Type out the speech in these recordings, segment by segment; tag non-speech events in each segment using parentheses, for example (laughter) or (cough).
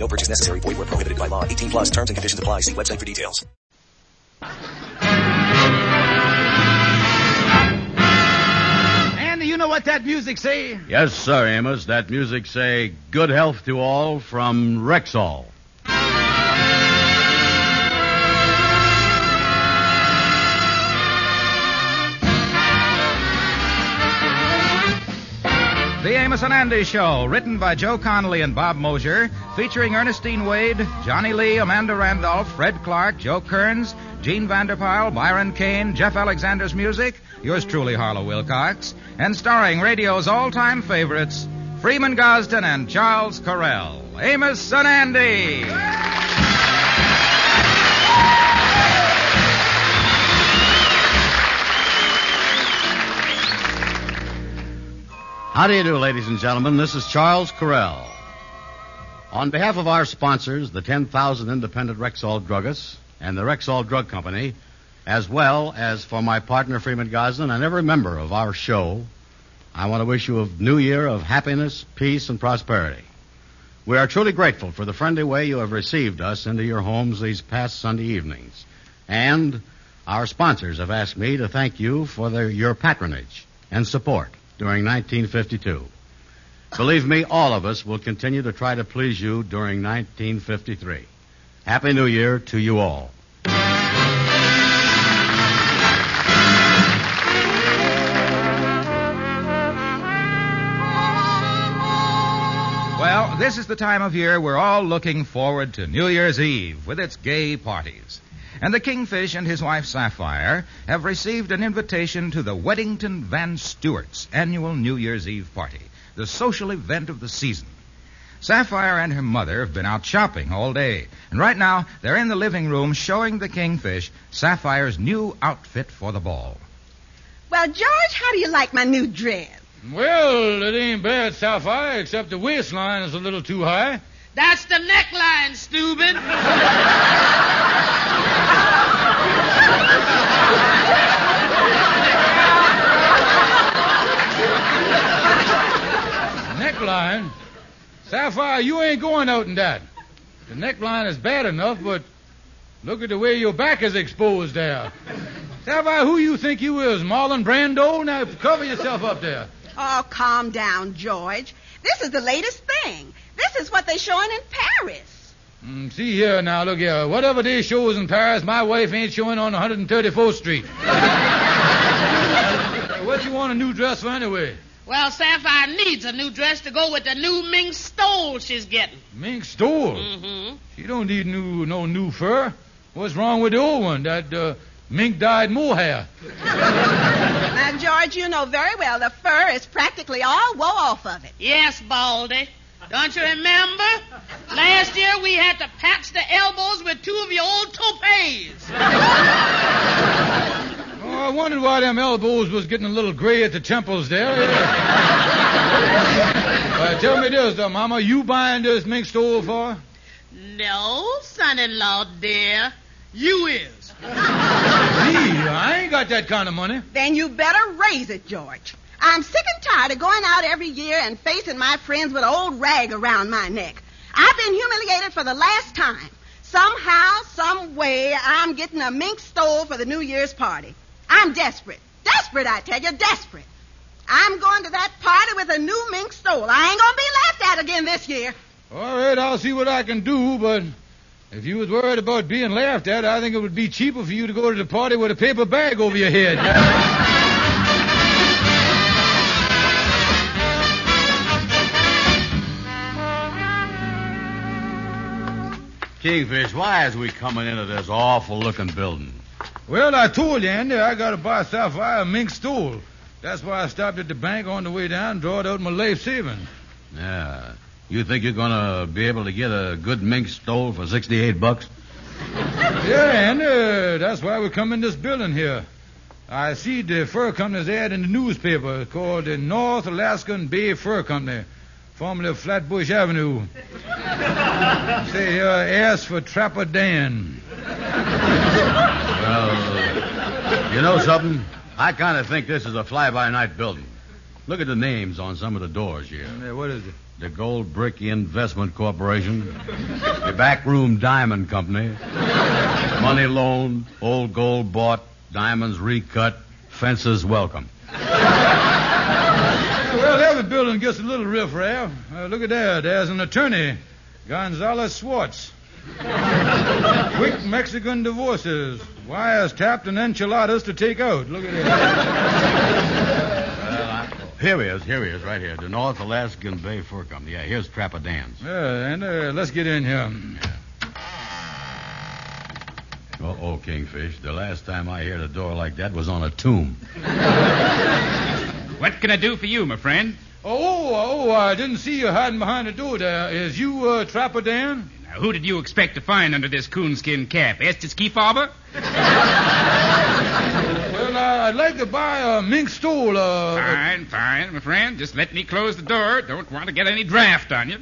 No purchase necessary. Void where prohibited by law. 18 plus terms and conditions apply. See website for details. Andy, you know what that music say? Yes, sir, Amos. That music say, good health to all from Rexall. Amos and Andy Show, written by Joe Connelly and Bob Mosher, featuring Ernestine Wade, Johnny Lee, Amanda Randolph, Fred Clark, Joe Kearns, Jean Vander Pyl, Byron Kane, Jeff Alexander's music, yours truly, Harlow Wilcox, and starring radio's all-time favorites, Freeman Gosden and Charles Correll. Amos and Andy! How do you do, ladies and gentlemen? This is Charles Correll. On behalf of our sponsors, the 10,000 independent Rexall druggists and the Rexall Drug Company, as well as for my partner Freeman Gosden and every member of our show, I want to wish you a new year of happiness, peace, and prosperity. We are truly grateful for the friendly way you have received us into your homes these past Sunday evenings. And our sponsors have asked me to thank you for their, your patronage and support during 1952. Believe me, all of us will continue to try to please you during 1953. Happy New Year to you all. Well, this is the time of year we're all looking forward to New Year's Eve with its gay parties. And the Kingfish and his wife Sapphire have received an invitation to the Weddington Van Stewart's annual New Year's Eve party, the social event of the season. Sapphire and her mother have been out shopping all day, and right now they're in the living room showing the Kingfish Sapphire's new outfit for the ball. Well, George, how do you like my new dress? Well, it ain't bad, Sapphire, except the waistline is a little too high. That's the neckline, stupid. (laughs) Neckline? Sapphire, you ain't going out in that. The neckline is bad enough, but look at the way your back is exposed there. Sapphire, who you think you is, Marlon Brando? Now cover yourself up there. Oh, calm down, George. This is the latest thing. This is what they're showing in Paris. Mm, see here now, look here. Whatever they shows in Paris, my wife ain't showing on 134th Street. (laughs) what you want a new dress for anyway? Well, Sapphire needs a new dress to go with the new mink stole she's getting. Mink stole? Mm-hmm. She don't need new no new fur. What's wrong with the old one? That uh, mink dyed mohair. (laughs) Now, George, you know very well the fur is practically all woe off of it. Yes, Baldy. Don't you remember? Last year we had to patch the elbows with two of your old toupees. (laughs) I wondered why them elbows was getting a little gray at the temples there. (laughs) uh, tell me this, though, Mama. You buying this mink stole for? No, son-in-law dear. You is. Me? I ain't got that kind of money. Then you better raise it, George. I'm sick and tired of going out every year and facing my friends with an old rag around my neck. I've been humiliated for the last time. Somehow, some way, I'm getting a mink stole for the New Year's party. I'm desperate. Desperate, I tell you, desperate. I'm going to that party with a new mink stole. I ain't gonna be laughed at again this year. All right, I'll see what I can do, but If you was worried about being laughed at, I think it would be cheaper for you to go to the party with a paper bag over your head. Kingfish, why is we coming into this awful looking building? Well, I told you, Andy, I got to buy Sapphire a mink stool. That's why I stopped at the bank on the way down and drawed out my life savings. Yeah. You think you're gonna be able to get a good mink stole for sixty-eight bucks? Yeah, and uh, that's why we come in this building here. I see the fur company's ad in the newspaper called the North Alaskan Bay Fur Company, formerly Flatbush Avenue. (laughs) Say here, ask for Trapper Dan. Well, you know something? I kind of think this is a fly-by-night building. Look at the names on some of the doors here. Yeah, what is it? The Gold Brick Investment Corporation, the Backroom Diamond Company, Money Loan, Old Gold Bought, Diamonds Recut, Fences Welcome. Well, every building gets a little riffraff. Uh, look at there. There's an attorney, Gonzalez Swartz. (laughs) Quick Mexican divorces. Wires tapped and enchiladas to take out. Look at that. Here he is, here he is, right here. The North Alaskan Bay Fur Company. Yeah, here's Trapper Dan's. Yeah, and uh, let's get in here. Oh, oh, Kingfish. The last time I heard a door like that was on a tomb. (laughs) What can I do for you, my friend? Oh, oh, I didn't see you hiding behind the door there. Is you uh, Trapper Dan? Now, who did you expect to find under this coonskin cap? Estes Kefauver? Well, uh, I'd like to buy a mink stool. Uh, Fine, fine, my friend. Just let me close the door. Don't want to get any draft on you.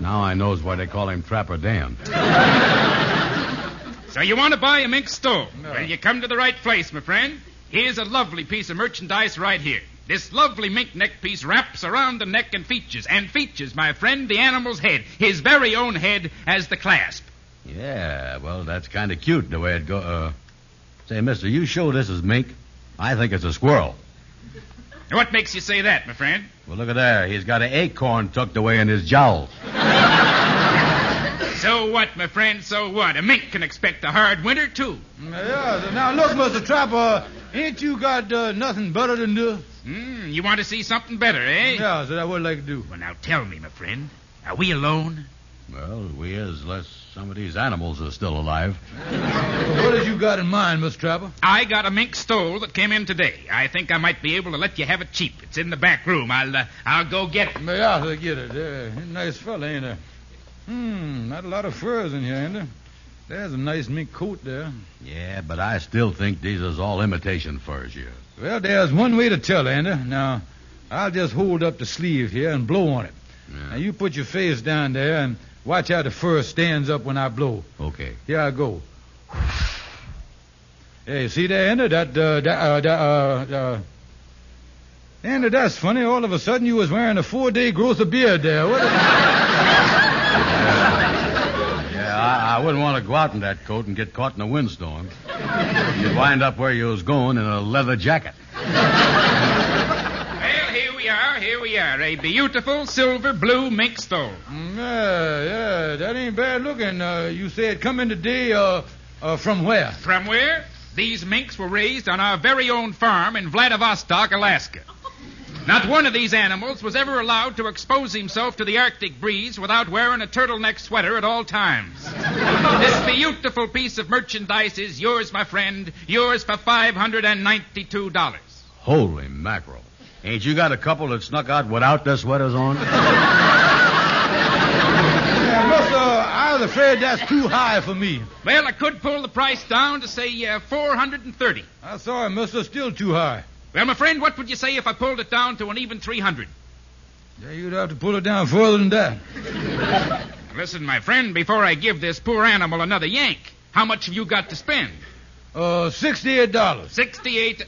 Now I knows why they call him Trapper Dan. So you want to buy a mink stole? Well, you come to the right place, my friend. Here's a lovely piece of merchandise right here. This lovely mink neck piece wraps around the neck and features, and features, my friend, the animal's head, his very own head, as the clasp. Yeah, well, that's kind of cute the way it go. Uh, say, mister, you sure this is mink. I think it's a squirrel. Now, What makes you say that, my friend? Well, look at there. He's got an acorn tucked away in his jowls. (laughs) So what, my friend, so what? A mink can expect a hard winter, too. yeah, now look, Mr. Trapper, ain't you got uh, nothing better than this? Hmm, you want to see something better, eh? Yeah, so that would like to do. Well, now tell me, my friend. Are we alone? Well, we is, unless some of these animals are still alive. (laughs) What have you got in mind, Mr. Trapper? I got a mink stole that came in today. I think I might be able to let you have it cheap. It's in the back room. I'll uh, I'll go get it. Yeah, I'll get it. Yeah, nice fella, ain't there? Hmm, not a lot of furs in here, ain't there? There's a nice mink coat there. Yeah, but I still think these is all imitation furs here. Well, there's one way to tell, there? Now, I'll just hold up the sleeve here and blow on it. Now, you put your face down there and watch how the fur stands up when I blow. Okay. Here I go. Hey, see there, Andy? That, uh, that, uh, that, uh, uh, Andy, that's funny. All of a sudden, you was wearing a four-day growth of beard there. What? Yeah, (laughs) I, I wouldn't want to go out in that coat and get caught in a windstorm. You'd wind up where you was going in a leather jacket. Well, here we are. Here we are. A beautiful silver blue mink stole. Mm, yeah, yeah, that ain't bad looking. Uh, you said coming in today, uh, uh, from where? From where? These minks were raised on our very own farm in Vladivostok, Alaska. Not one of these animals was ever allowed to expose himself to the Arctic breeze without wearing a turtleneck sweater at all times. this beautiful piece of merchandise is yours, my friend. Yours for $592. Holy mackerel. Ain't you got a couple that snuck out without their sweaters on? Yeah, mister, I was afraid that's too high for me. Well, I could pull the price down to say uh, 430. I'm sorry, mister, still too high. Well, my friend, what would you say if I pulled it down to an even 300? Yeah, you'd have to pull it down further than that. (laughs) Listen, my friend, before I give this poor animal another yank, how much have you got to spend? Uh, sixty-eight dollars. Sixty-eight.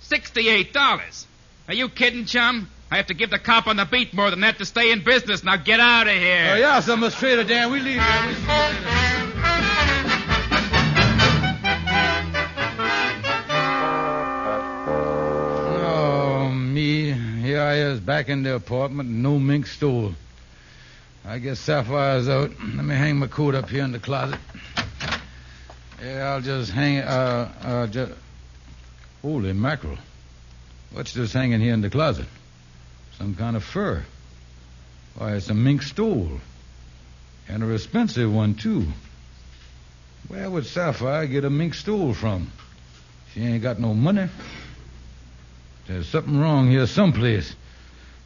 Sixty-eight dollars. Are you kidding, chum? I have to give the cop on the beat more than that to stay in business. Now get out of here. Oh, yeah, sir, Miss Trader Dan, we leave here. Back in the apartment, no mink stole. I guess Sapphire's out. Let me hang my coat up here in the closet. Yeah, I'll just hang. Uh, uh, just. Holy mackerel. What's this hanging here in the closet? Some kind of fur. Why, it's a mink stole. And a expensive one, too. Where would Sapphire get a mink stole from? She ain't got no money. There's something wrong here someplace.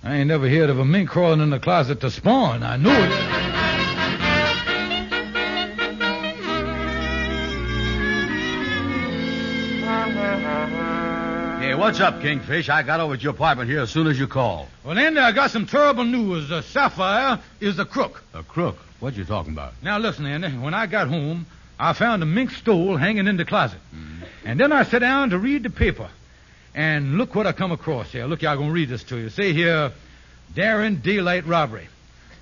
I ain't never heard of a mink crawling in the closet to spawn. I knew it. Hey, what's up, Kingfish? I got over to your apartment here as soon as you called. Well, Andy, I got some terrible news. Uh, Sapphire is a crook. A crook? What you talking about? Now, listen, Andy. When I got home, I found a mink stole hanging in the closet. And then I sat down to read the paper. And look what I come across here. Look, I'm going to read this to you. Say here, Darren Daylight robbery.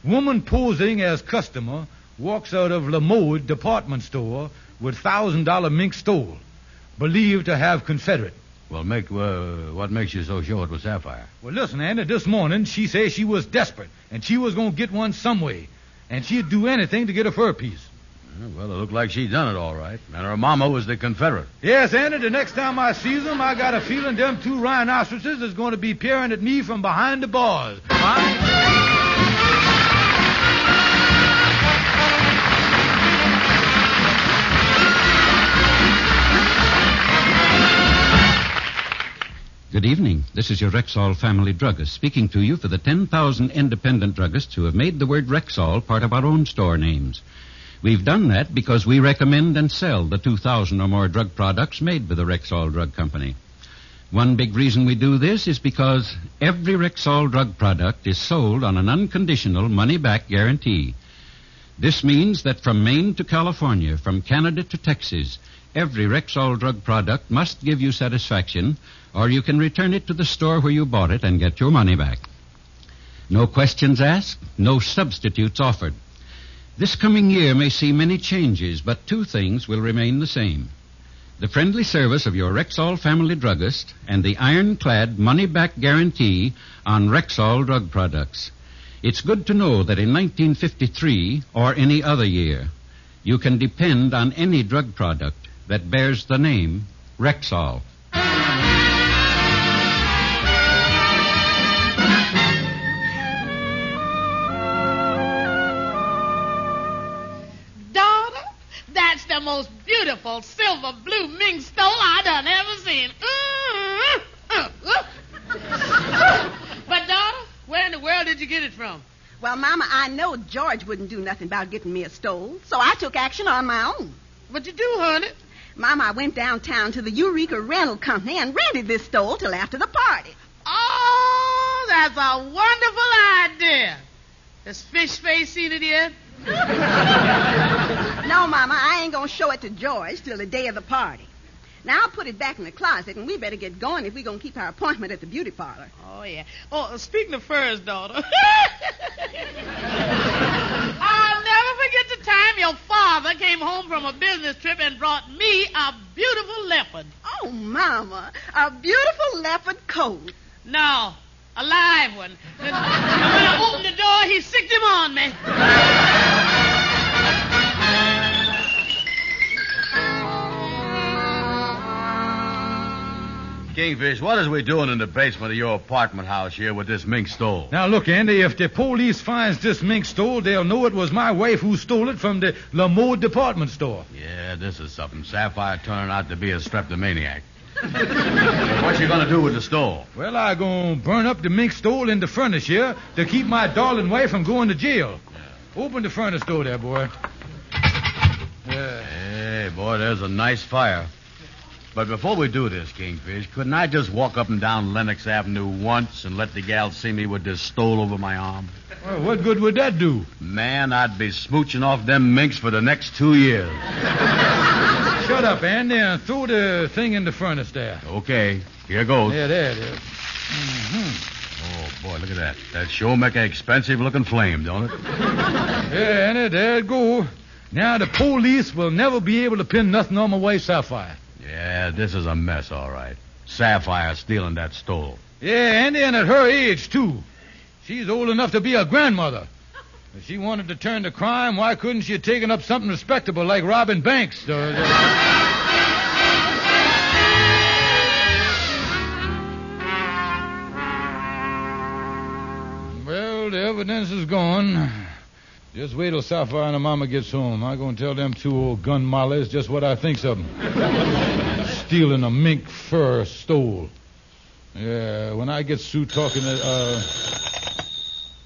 Woman posing as customer walks out of Lamode department store with $1,000 mink stole. Believed to have Confederate. Well, make uh, what makes you so sure it was Sapphire? Well, listen, Andy, this morning she said she was desperate and she was going to get one some way. And she'd do anything to get a fur piece. Yeah, well, it looked like she'd done it all right. And her mama was the Confederate. Yes, Andy, the next time I sees them, I got a feeling them two rhinoceroses is going to be peering at me from behind the bars. Huh? Good evening. This is your Rexall family druggist speaking to you for the 10,000 independent druggists who have made the word Rexall part of our own store names. We've done that because we recommend and sell the 2,000 or more drug products made by the Rexall Drug Company. One big reason we do this is because every Rexall drug product is sold on an unconditional money back guarantee. This means that from Maine to California, from Canada to Texas, every Rexall drug product must give you satisfaction, or you can return it to the store where you bought it and get your money back. No questions asked, no substitutes offered. This coming year may see many changes, but two things will remain the same. The friendly service of your Rexall family druggist and the ironclad money back guarantee on Rexall drug products. It's good to know that in 1953 or any other year, you can depend on any drug product that bears the name Rexall. Beautiful silver blue mink stole I done ever seen. but, daughter, where in the world did you get it from? Well, Mama, I know George wouldn't do nothing about getting me a stole, so I took action on my own. What'd you do, honey? Mama, I went downtown to the Eureka Rental Company and rented this stole till after the party. Oh, that's a wonderful idea. Has Fish Face seen it yet? No, Mama, I ain't gonna show it to George till the day of the party. Now I'll put it back in the closet, and we better get going if we're gonna keep our appointment at the beauty parlor. Oh, yeah. Oh, speaking of furs, daughter. (laughs) I'll never forget the time your father came home from a business trip and brought me a beautiful leopard. Oh, Mama, a beautiful leopard coat. No, a live one. And when I opened the door, he sicked him on me. Kingfish, what is we doing in the basement of your apartment house here with this mink stole? Now, look, Andy, if the police finds this mink stole, they'll know it was my wife who stole it from the Lamode department store. Yeah, this is something. Sapphire turning out to be a streptomaniac. (laughs) what you gonna do with the stole? Well, I gonna burn up the mink stole in the furnace here to keep my darling wife from going to jail. Open the furnace door there, boy. Yeah. Hey, boy, there's a nice fire. But before we do this, Kingfish, couldn't I just walk up and down Lenox Avenue once and let the gal see me with this stole over my arm? Well, what good would that do? Man, I'd be smooching off them minks for the next two years. (laughs) Shut up, Andy, and throw the thing in the furnace there. Okay, here goes. Yeah, there it is. Mm-hmm. Oh, boy, look at that. That sure make an expensive looking flame, don't it? (laughs) Yeah, Andy, there it go. Now the police will never be able to pin nothing on my wife Sapphire. Yeah, this is a mess, all right. Sapphire stealing that stole. Yeah, Andy, and at her age, too. She's old enough to be a grandmother. If she wanted to turn to crime, why couldn't she have taken up something respectable like robbing banks? Uh, well, the evidence is gone. Just wait till Sapphire and her mama gets home. I'm going to tell them two old gun mollies just what I thinks of them. (laughs) Stealing a mink fur stole. Yeah, when I get through talking to, uh...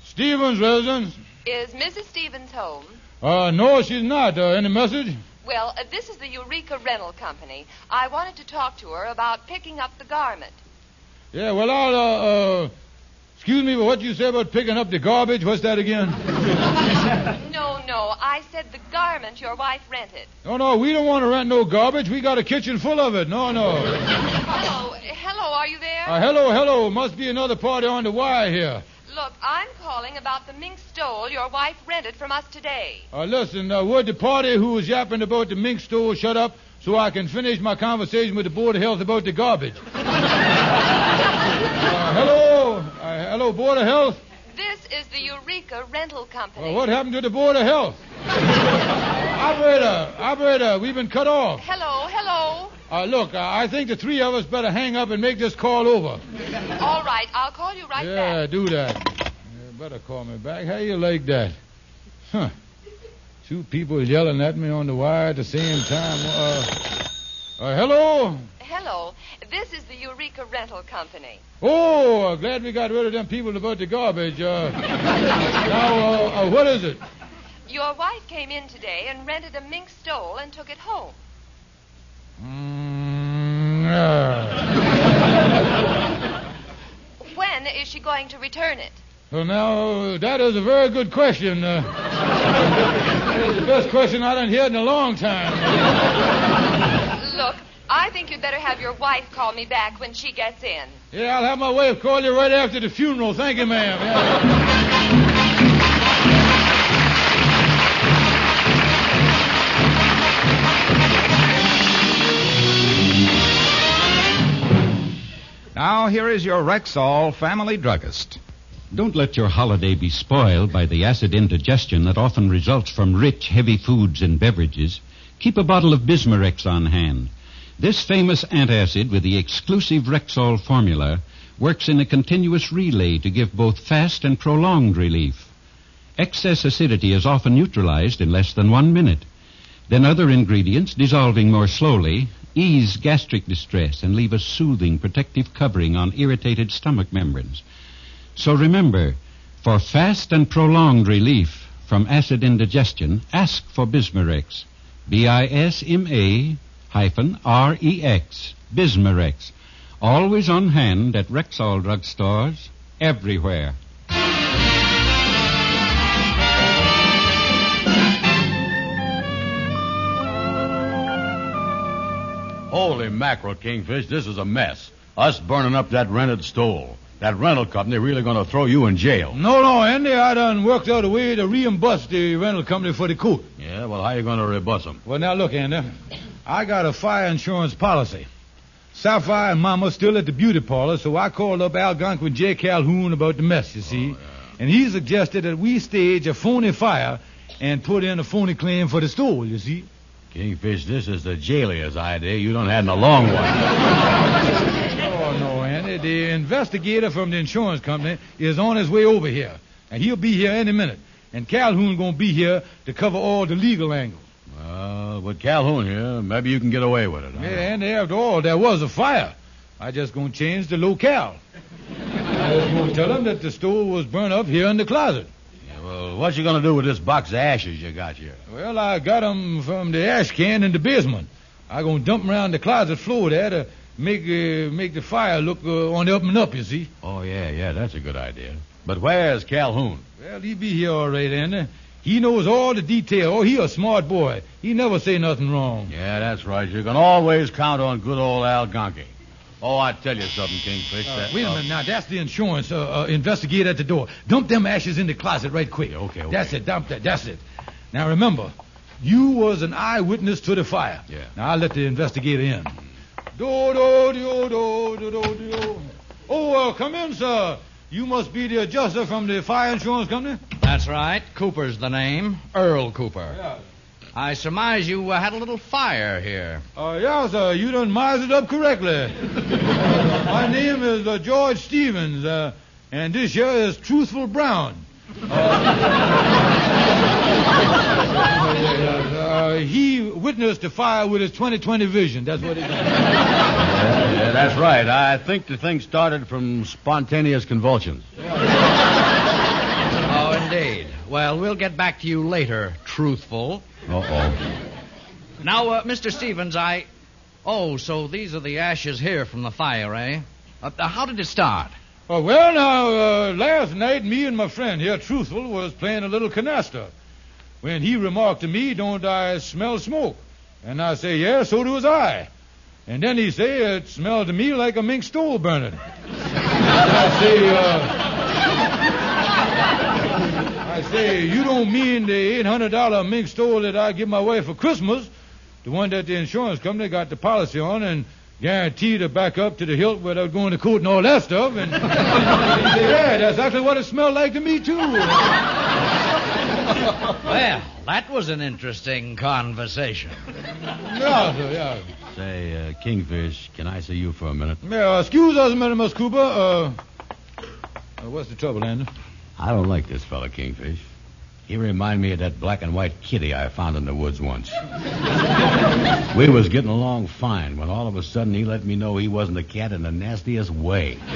Stevens residence? Is Mrs. Stevens home? Uh, no, she's not. Uh, any message? Well, uh, this is the Eureka Rental Company. I wanted to talk to her about picking up the garment. Yeah, well, I'll, uh, uh, excuse me, but what you say about picking up the garbage? What's that again? (laughs) no, no, I said the garment your wife rented. No, no, we don't want to rent no garbage. We got a kitchen full of it. No, no. hello, hello, are you there? Uh, hello, hello. Must be another party on the wire here. Look, I'm calling about the mink stole your wife rented from us today. Uh, listen, uh, would the party who was yapping about the mink stole shut up so I can finish my conversation with the Board of Health about the garbage? (laughs) uh, hello? Uh, hello, Board of Health? This is the Eureka Rental Company. Uh, what happened to the Board of Health? (laughs) operator, operator, we've been cut off. Hello, hello. Uh, look, uh, I think the three of us better hang up and make this call over. All right, I'll call you right yeah, back. Yeah, do that. You better call me back. How you like that? Huh. Two people yelling at me on the wire at the same time. Uh, uh, hello? Hello. This is the Eureka Rental Company. Oh, uh, glad we got rid of them people about the garbage. Uh, (laughs) now, uh, uh, what is it? Your wife came in today and rented a mink stole and took it home. Mm, uh. (laughs) when is she going to return it? Well, now, that is a very good question. Uh, (laughs) it's the best question I done heard in a long time. Look, I think you'd better have your wife call me back when she gets in. Yeah, I'll have my wife call you right after the funeral. Thank you, ma'am. Yeah. Now, here is your Rexall family druggist. Don't let your holiday be spoiled by the acid indigestion that often results from rich, heavy foods and beverages. Keep a bottle of Bisma-Rex on hand. This famous antacid with the exclusive Rexall formula works in a continuous relay to give both fast and prolonged relief. Excess acidity is often neutralized in less than one minute. Then other ingredients, dissolving more slowly, ease gastric distress and leave a soothing protective covering on irritated stomach membranes. So remember, for fast and prolonged relief from acid indigestion, ask for Bisma-Rex. B-I-S-M-A hyphen R-E-X. Bisma-Rex. Always on hand at Rexall drugstores everywhere. Holy mackerel, Kingfish, this is a mess. Us burning up that rented stole. That rental company really going to throw you in jail. No, no, Andy, I done worked out a way to reimburse the rental company for the coat. Yeah, well, how you going to reimburse them? Well, now look, Andy. I got a fire insurance policy. Sapphire and Mama still at the beauty parlor, so I called up Algonquin J. Calhoun about the mess, you see. Oh, yeah. And he suggested that we stage a phony fire and put in a phony claim for the stole, you see. Kingfish, this is the jailiest idea you done had in a long one. (laughs) oh, no, Andy. The investigator from the insurance company is on his way over here. And he'll be here any minute. And Calhoun gonna be here to cover all the legal angles. Well, with Calhoun here, maybe you can get away with it. Huh? Yeah, and after all, there was a fire. I just gonna change the locale. I was gonna tell him that the stove was burned up here in the closet. Well, what you gonna do with this box of ashes you got here? Well, I got 'em from the ash can in the basement. I gonna dump 'em around the closet floor there to make uh, make the fire look uh, on the up and up. You see? Oh yeah, yeah, that's a good idea. But where's Calhoun? Well, he be here all right, Andy. He knows all the detail. Oh, he a smart boy. He never say nothing wrong. Yeah, that's right. You can always count on good old Algonquin. Oh, I tell you something, Kingfish. Uh, that, wait a minute now. That's the insurance uh, uh, investigator at the door. Dump them ashes in the closet right quick. Yeah, okay, okay. That's it. Dump that. That's it. Now remember, you was an eyewitness to the fire. Yeah. Now I'll let the investigator in. Do do do do do do do. Oh, uh, come in, sir. You must be the adjuster from the fire insurance company? That's right. Cooper's the name. Earl Cooper. Yeah. I surmise you uh, had a little fire here. Uh, yeah, sir. You done mised it up correctly. Uh, (laughs) my name is uh, George Stevens, uh, and this here is Truthful Brown. Uh, he witnessed the fire with his 20/20 vision. That's what he did. Yeah, (laughs) that's right. I think the thing started from spontaneous convulsions. Indeed. Well, we'll get back to you later, truthful. Uh-oh. Now, uh, Mr. Stevens, I. Oh, so these are the ashes here from the fire, eh? Uh, uh, how did it start? Oh, well, now, uh, last night, me and my friend here, Truthful, was playing a little canasta. When he remarked to me, don't I smell smoke? And I say, yeah, so do I. And then he say, it smelled to me like a mink stove burning. (laughs) I say, uh, I say, you don't mean the $800 mink stole that I give my wife for Christmas, the one that the insurance company got the policy on and guaranteed to back up to the hilt without going to court and all that stuff. And he (laughs) said, yeah, that's exactly what it smelled like to me, too. Well, that was an interesting conversation. Yeah, sir, yeah. Say, uh, Kingfish, can I see you for a minute? Yeah, excuse us a minute, Miss Cooper. Uh, uh, what's the trouble, Andy? I don't like this fella, Kingfish. He remind me of that black and white kitty I found in the woods once. (laughs) we was getting along fine when all of a sudden he let me know he wasn't a cat in the nastiest way. (laughs)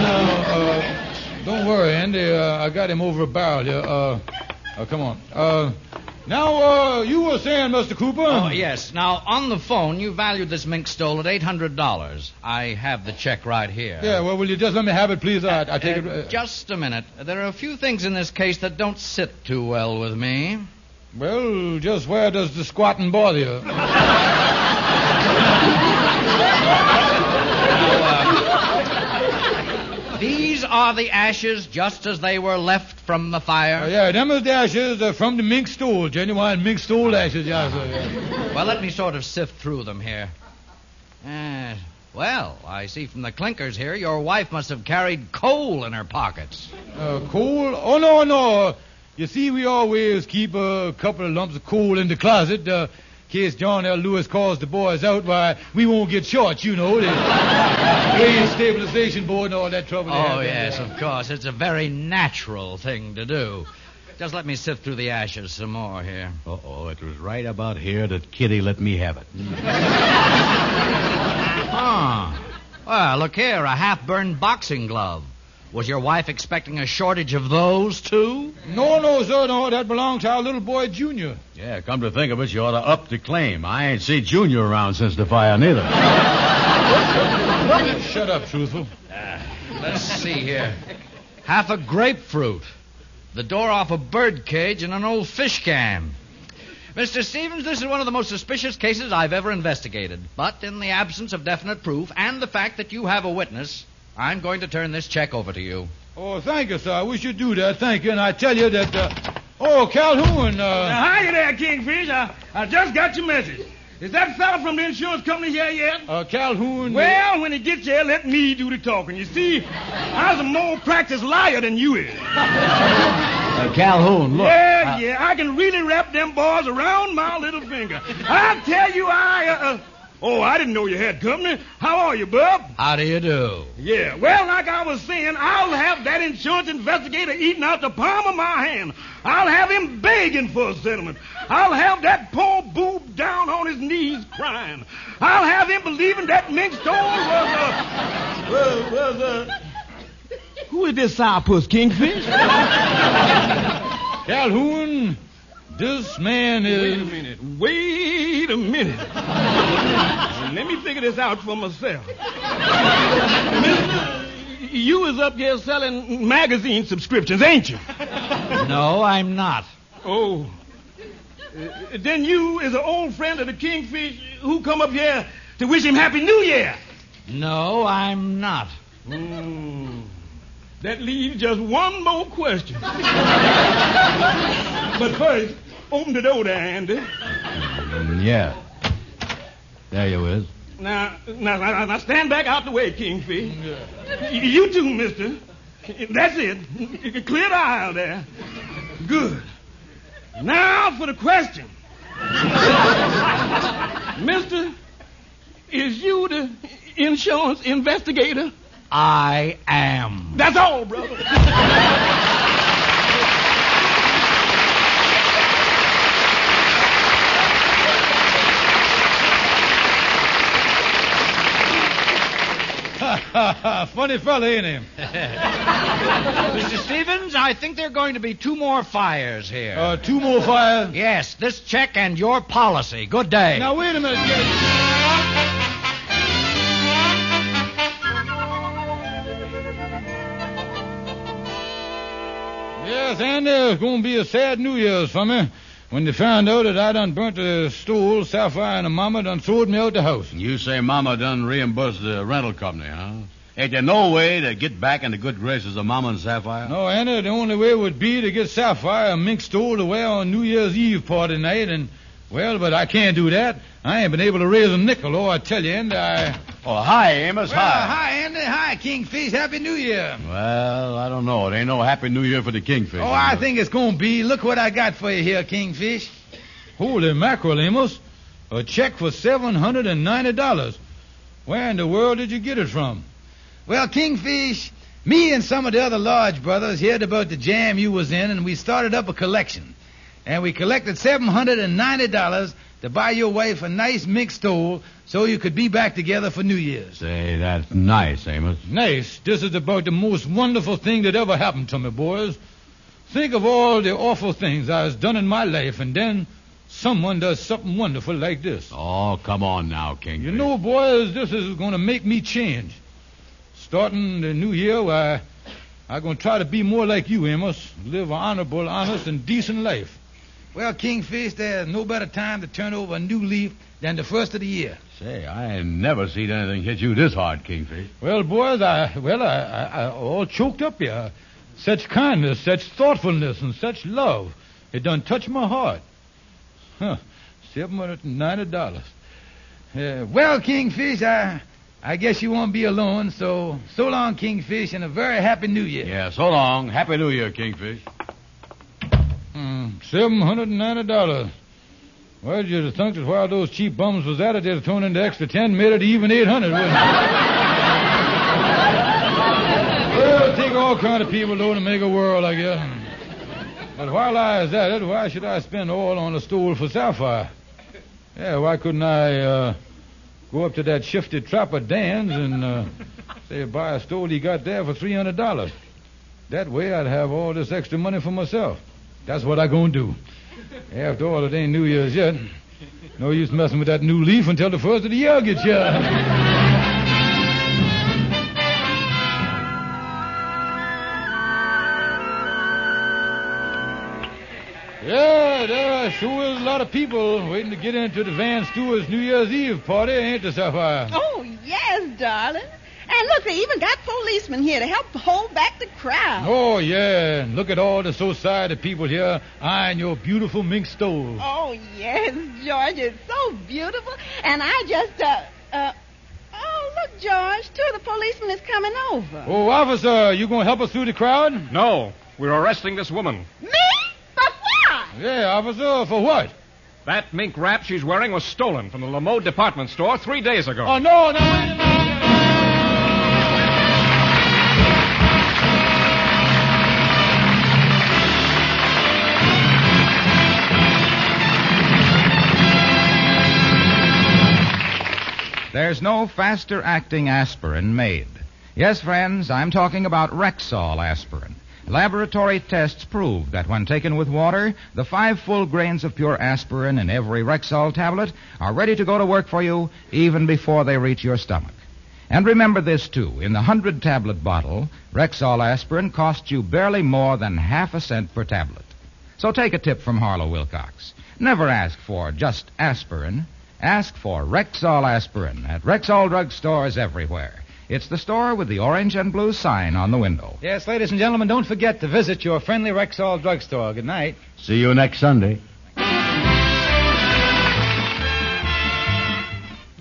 Uh, don't worry, Andy. Uh, I got him over a barrel here. Uh, uh, come on. Now, uh, you were saying, Mr. Cooper? Oh, yes. Now, on the phone, you valued this mink stole at $800. I have the check right here. Yeah, well, will you just let me have it, please? I, I take Uh, it. Uh, just a minute. There are a few things in this case that don't sit too well with me. well, just where does the squatting bother you? (laughs) These are the ashes just as they were left from the fire. Uh, yeah, them is the ashes uh, from the mink stool, Genuine mink stool ashes, yeah, sir. Yeah. Well, let me sort of sift through them here. Uh, well, I see from the clinkers here your wife must have carried coal in her pockets. Uh, coal? Oh, no, no. You see, we always keep a couple of lumps of coal in the closet. Uh, case John L. Lewis calls the boys out, why, we won't get short, you know. The Grain Stabilization Board and all that trouble. Oh, have. yes, of course. It's a very natural thing to do. Just let me sift through the ashes some more here. Uh-oh, it was right about here that Kitty let me have it. (laughs) Ah. Well, look here, a half-burned boxing glove. Was your wife expecting a shortage of those, too? No, no, sir, no. That belongs to our little boy, Junior. Yeah, come to think of it, you ought to up the claim. I ain't seen Junior around since the fire, neither. Shut up, truthful. Ah, let's see here. Half a grapefruit, the door off a bird cage, and an old fish can. Mr. Stevens, this is one of the most suspicious cases I've ever investigated. But in the absence of definite proof and the fact that you have a witness, I'm going to turn this check over to you. Oh, thank you, sir. I wish you'd do that. Thank you. And I tell you that, uh, oh, Calhoun, uh, Now, hi there, Kingfish. I, I just got your message. Is that fella from the insurance company here yet? uh, Calhoun. Well, when he gets here, let me do the talking. You see, I was a more practiced liar than you is. (laughs) Uh, Calhoun, look. yeah, I- yeah, I can really wrap them boys around my little finger. I tell you, I. Uh, uh, oh, I didn't know you had company. How are you, bub? How do you do? Yeah, well, like I was saying, I'll have that insurance investigator eating out the palm of my hand. I'll have him begging for a settlement. I'll have that poor boob down on his knees crying. I'll have him believing that mink stole was a. Was, was a. Who is this sourpuss, Kingfish? Calhoun, this man Wait a is. minute. Wait a minute. (laughs) Let me figure this out for myself. Mister, you is up here selling magazine subscriptions, ain't you? No, I'm not. Oh. Uh, then you is an old friend of the Kingfish who come up here to wish him Happy New Year. No, I'm not. Hmm. That leaves just one more question. (laughs) but first, open the door there, Andy. Yeah. There you is. Now, now, now, now, stand back out the way, Kingfish. You too, mister. That's it. Clear the aisle there. Good. Now for the question. (laughs) mister, is you the insurance investigator? I am. That's all, brother. (laughs) (laughs) Funny fella, ain't he? (laughs) Mr. Stevens, I think there are going to be two more fires here. Uh, two more fires? Yes, this check and your policy. Good day. Now, wait a minute. Yes, and there's going to be a sad New Year's for me when they found out that I done burnt the stool, Sapphire and the mama done throwed me out the house. You say Mama done reimbursed the rental company, huh? Ain't there no way to get back in the good graces of Mama and Sapphire? No, Anna, the only way would be to get Sapphire a mink stool to wear on New Year's Eve party night, and, well, but I can't do that. I ain't been able to raise a nickel, oh, I tell you, and I... Oh, hi, Amos, Well, hi. hi, Andy. Hi, Kingfish. Happy New Year. Well, I don't know. It ain't no Happy New Year for the Kingfish. Oh, I think it's going to be. Look what I got for you here, Kingfish. Holy mackerel, Amos. A check for $790. Where in the world did you get it from? Well, Kingfish, me and some of the other Lodge brothers heard about the jam you was in, and we started up a collection. And we collected $790 to buy your wife a nice mixed stole so you could be back together for New Year's. Say, that's nice, Amos. Nice. This is about the most wonderful thing that ever happened to me, boys. Think of all the awful things I has done in my life, and then someone does something wonderful like this. Oh, come on now, King. You know, boys, this is going to make me change. Starting the new year, why, I'm going to try to be more like you, Amos. Live an honorable, honest, and decent life. Well, Kingfish, there's no better time to turn over a new leaf than the first of the year. Say, I ain't never seen anything hit you this hard, Kingfish. Well, boys, I well, I, I, I all choked up here. Such kindness, such thoughtfulness, and such love. It done touched my heart. Huh. Seven hundred and ninety dollars. Uh, well, Kingfish, I I guess you won't be alone, so so long, Kingfish, and a very happy new year. Yeah, so long. Happy New Year, Kingfish. Hmm, Seven hundred and ninety dollars. Well, you'd have thunk that while those cheap bums was at it, they'd have thrown in the extra ten, made it even eight hundred, wouldn't it? well, take all kind of people though to make a world, I guess. But while I was at it, why should I spend all on a stool for Sapphire? Yeah, why couldn't I uh, go up to that shifted trapper Dan's and uh, say buy a stool he got there for three hundred dollars? That way I'd have all this extra money for myself. That's what I gonna do. (laughs) After all, it ain't New Year's yet. No use messing with that new leaf until the first of the year gets here. Yeah, there sure is a lot of people waiting to get into the Van Stewart's New Year's Eve party, ain't there, Sapphire? Oh, yes, darling. And look, they even got policemen here to help hold back the crowd. Oh, yeah. And look at all the society people here eyeing your beautiful mink stove. Oh, yes, George, it's so beautiful. And I just, uh, uh, oh, look, George, two of the policemen is coming over. Oh, officer, you gonna help us through the crowd? No, we're arresting this woman. Me? For what? Yeah, officer, for what? That mink wrap she's wearing was stolen from the Lamode department store three days ago. Oh, no, no, wait a There's no faster acting aspirin made. Yes, friends, I'm talking about Rexall aspirin. Laboratory tests prove that when taken with water, the five full grains of pure aspirin in every Rexall tablet are ready to go to work for you even before they reach your stomach. And remember this, too. In the 100 tablet bottle, Rexall aspirin costs you barely more than half a cent per tablet. So take a tip from Harlow Wilcox. Never ask for just aspirin. Ask for Rexall aspirin at Rexall drug stores everywhere. It's the store with the orange and blue sign on the window. Yes, ladies and gentlemen, don't forget to visit your friendly Rexall drugstore. Good night. See you next Sunday.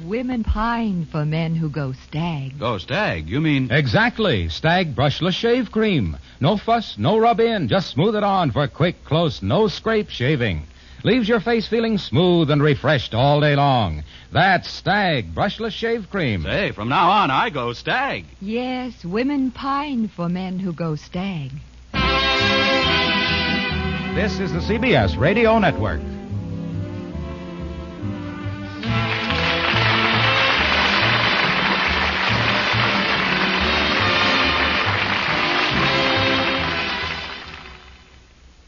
women pine for men who go stag. Go stag. You mean. Exactly. Stag brushless shave cream. No fuss, no rub in. Just smooth it on for quick, close, no scrape shaving. Leaves your face feeling smooth and refreshed all day long. That's Stag brushless shave cream. Say, from now on, I go stag. Yes, women pine for men who go stag. This is the CBS Radio Network.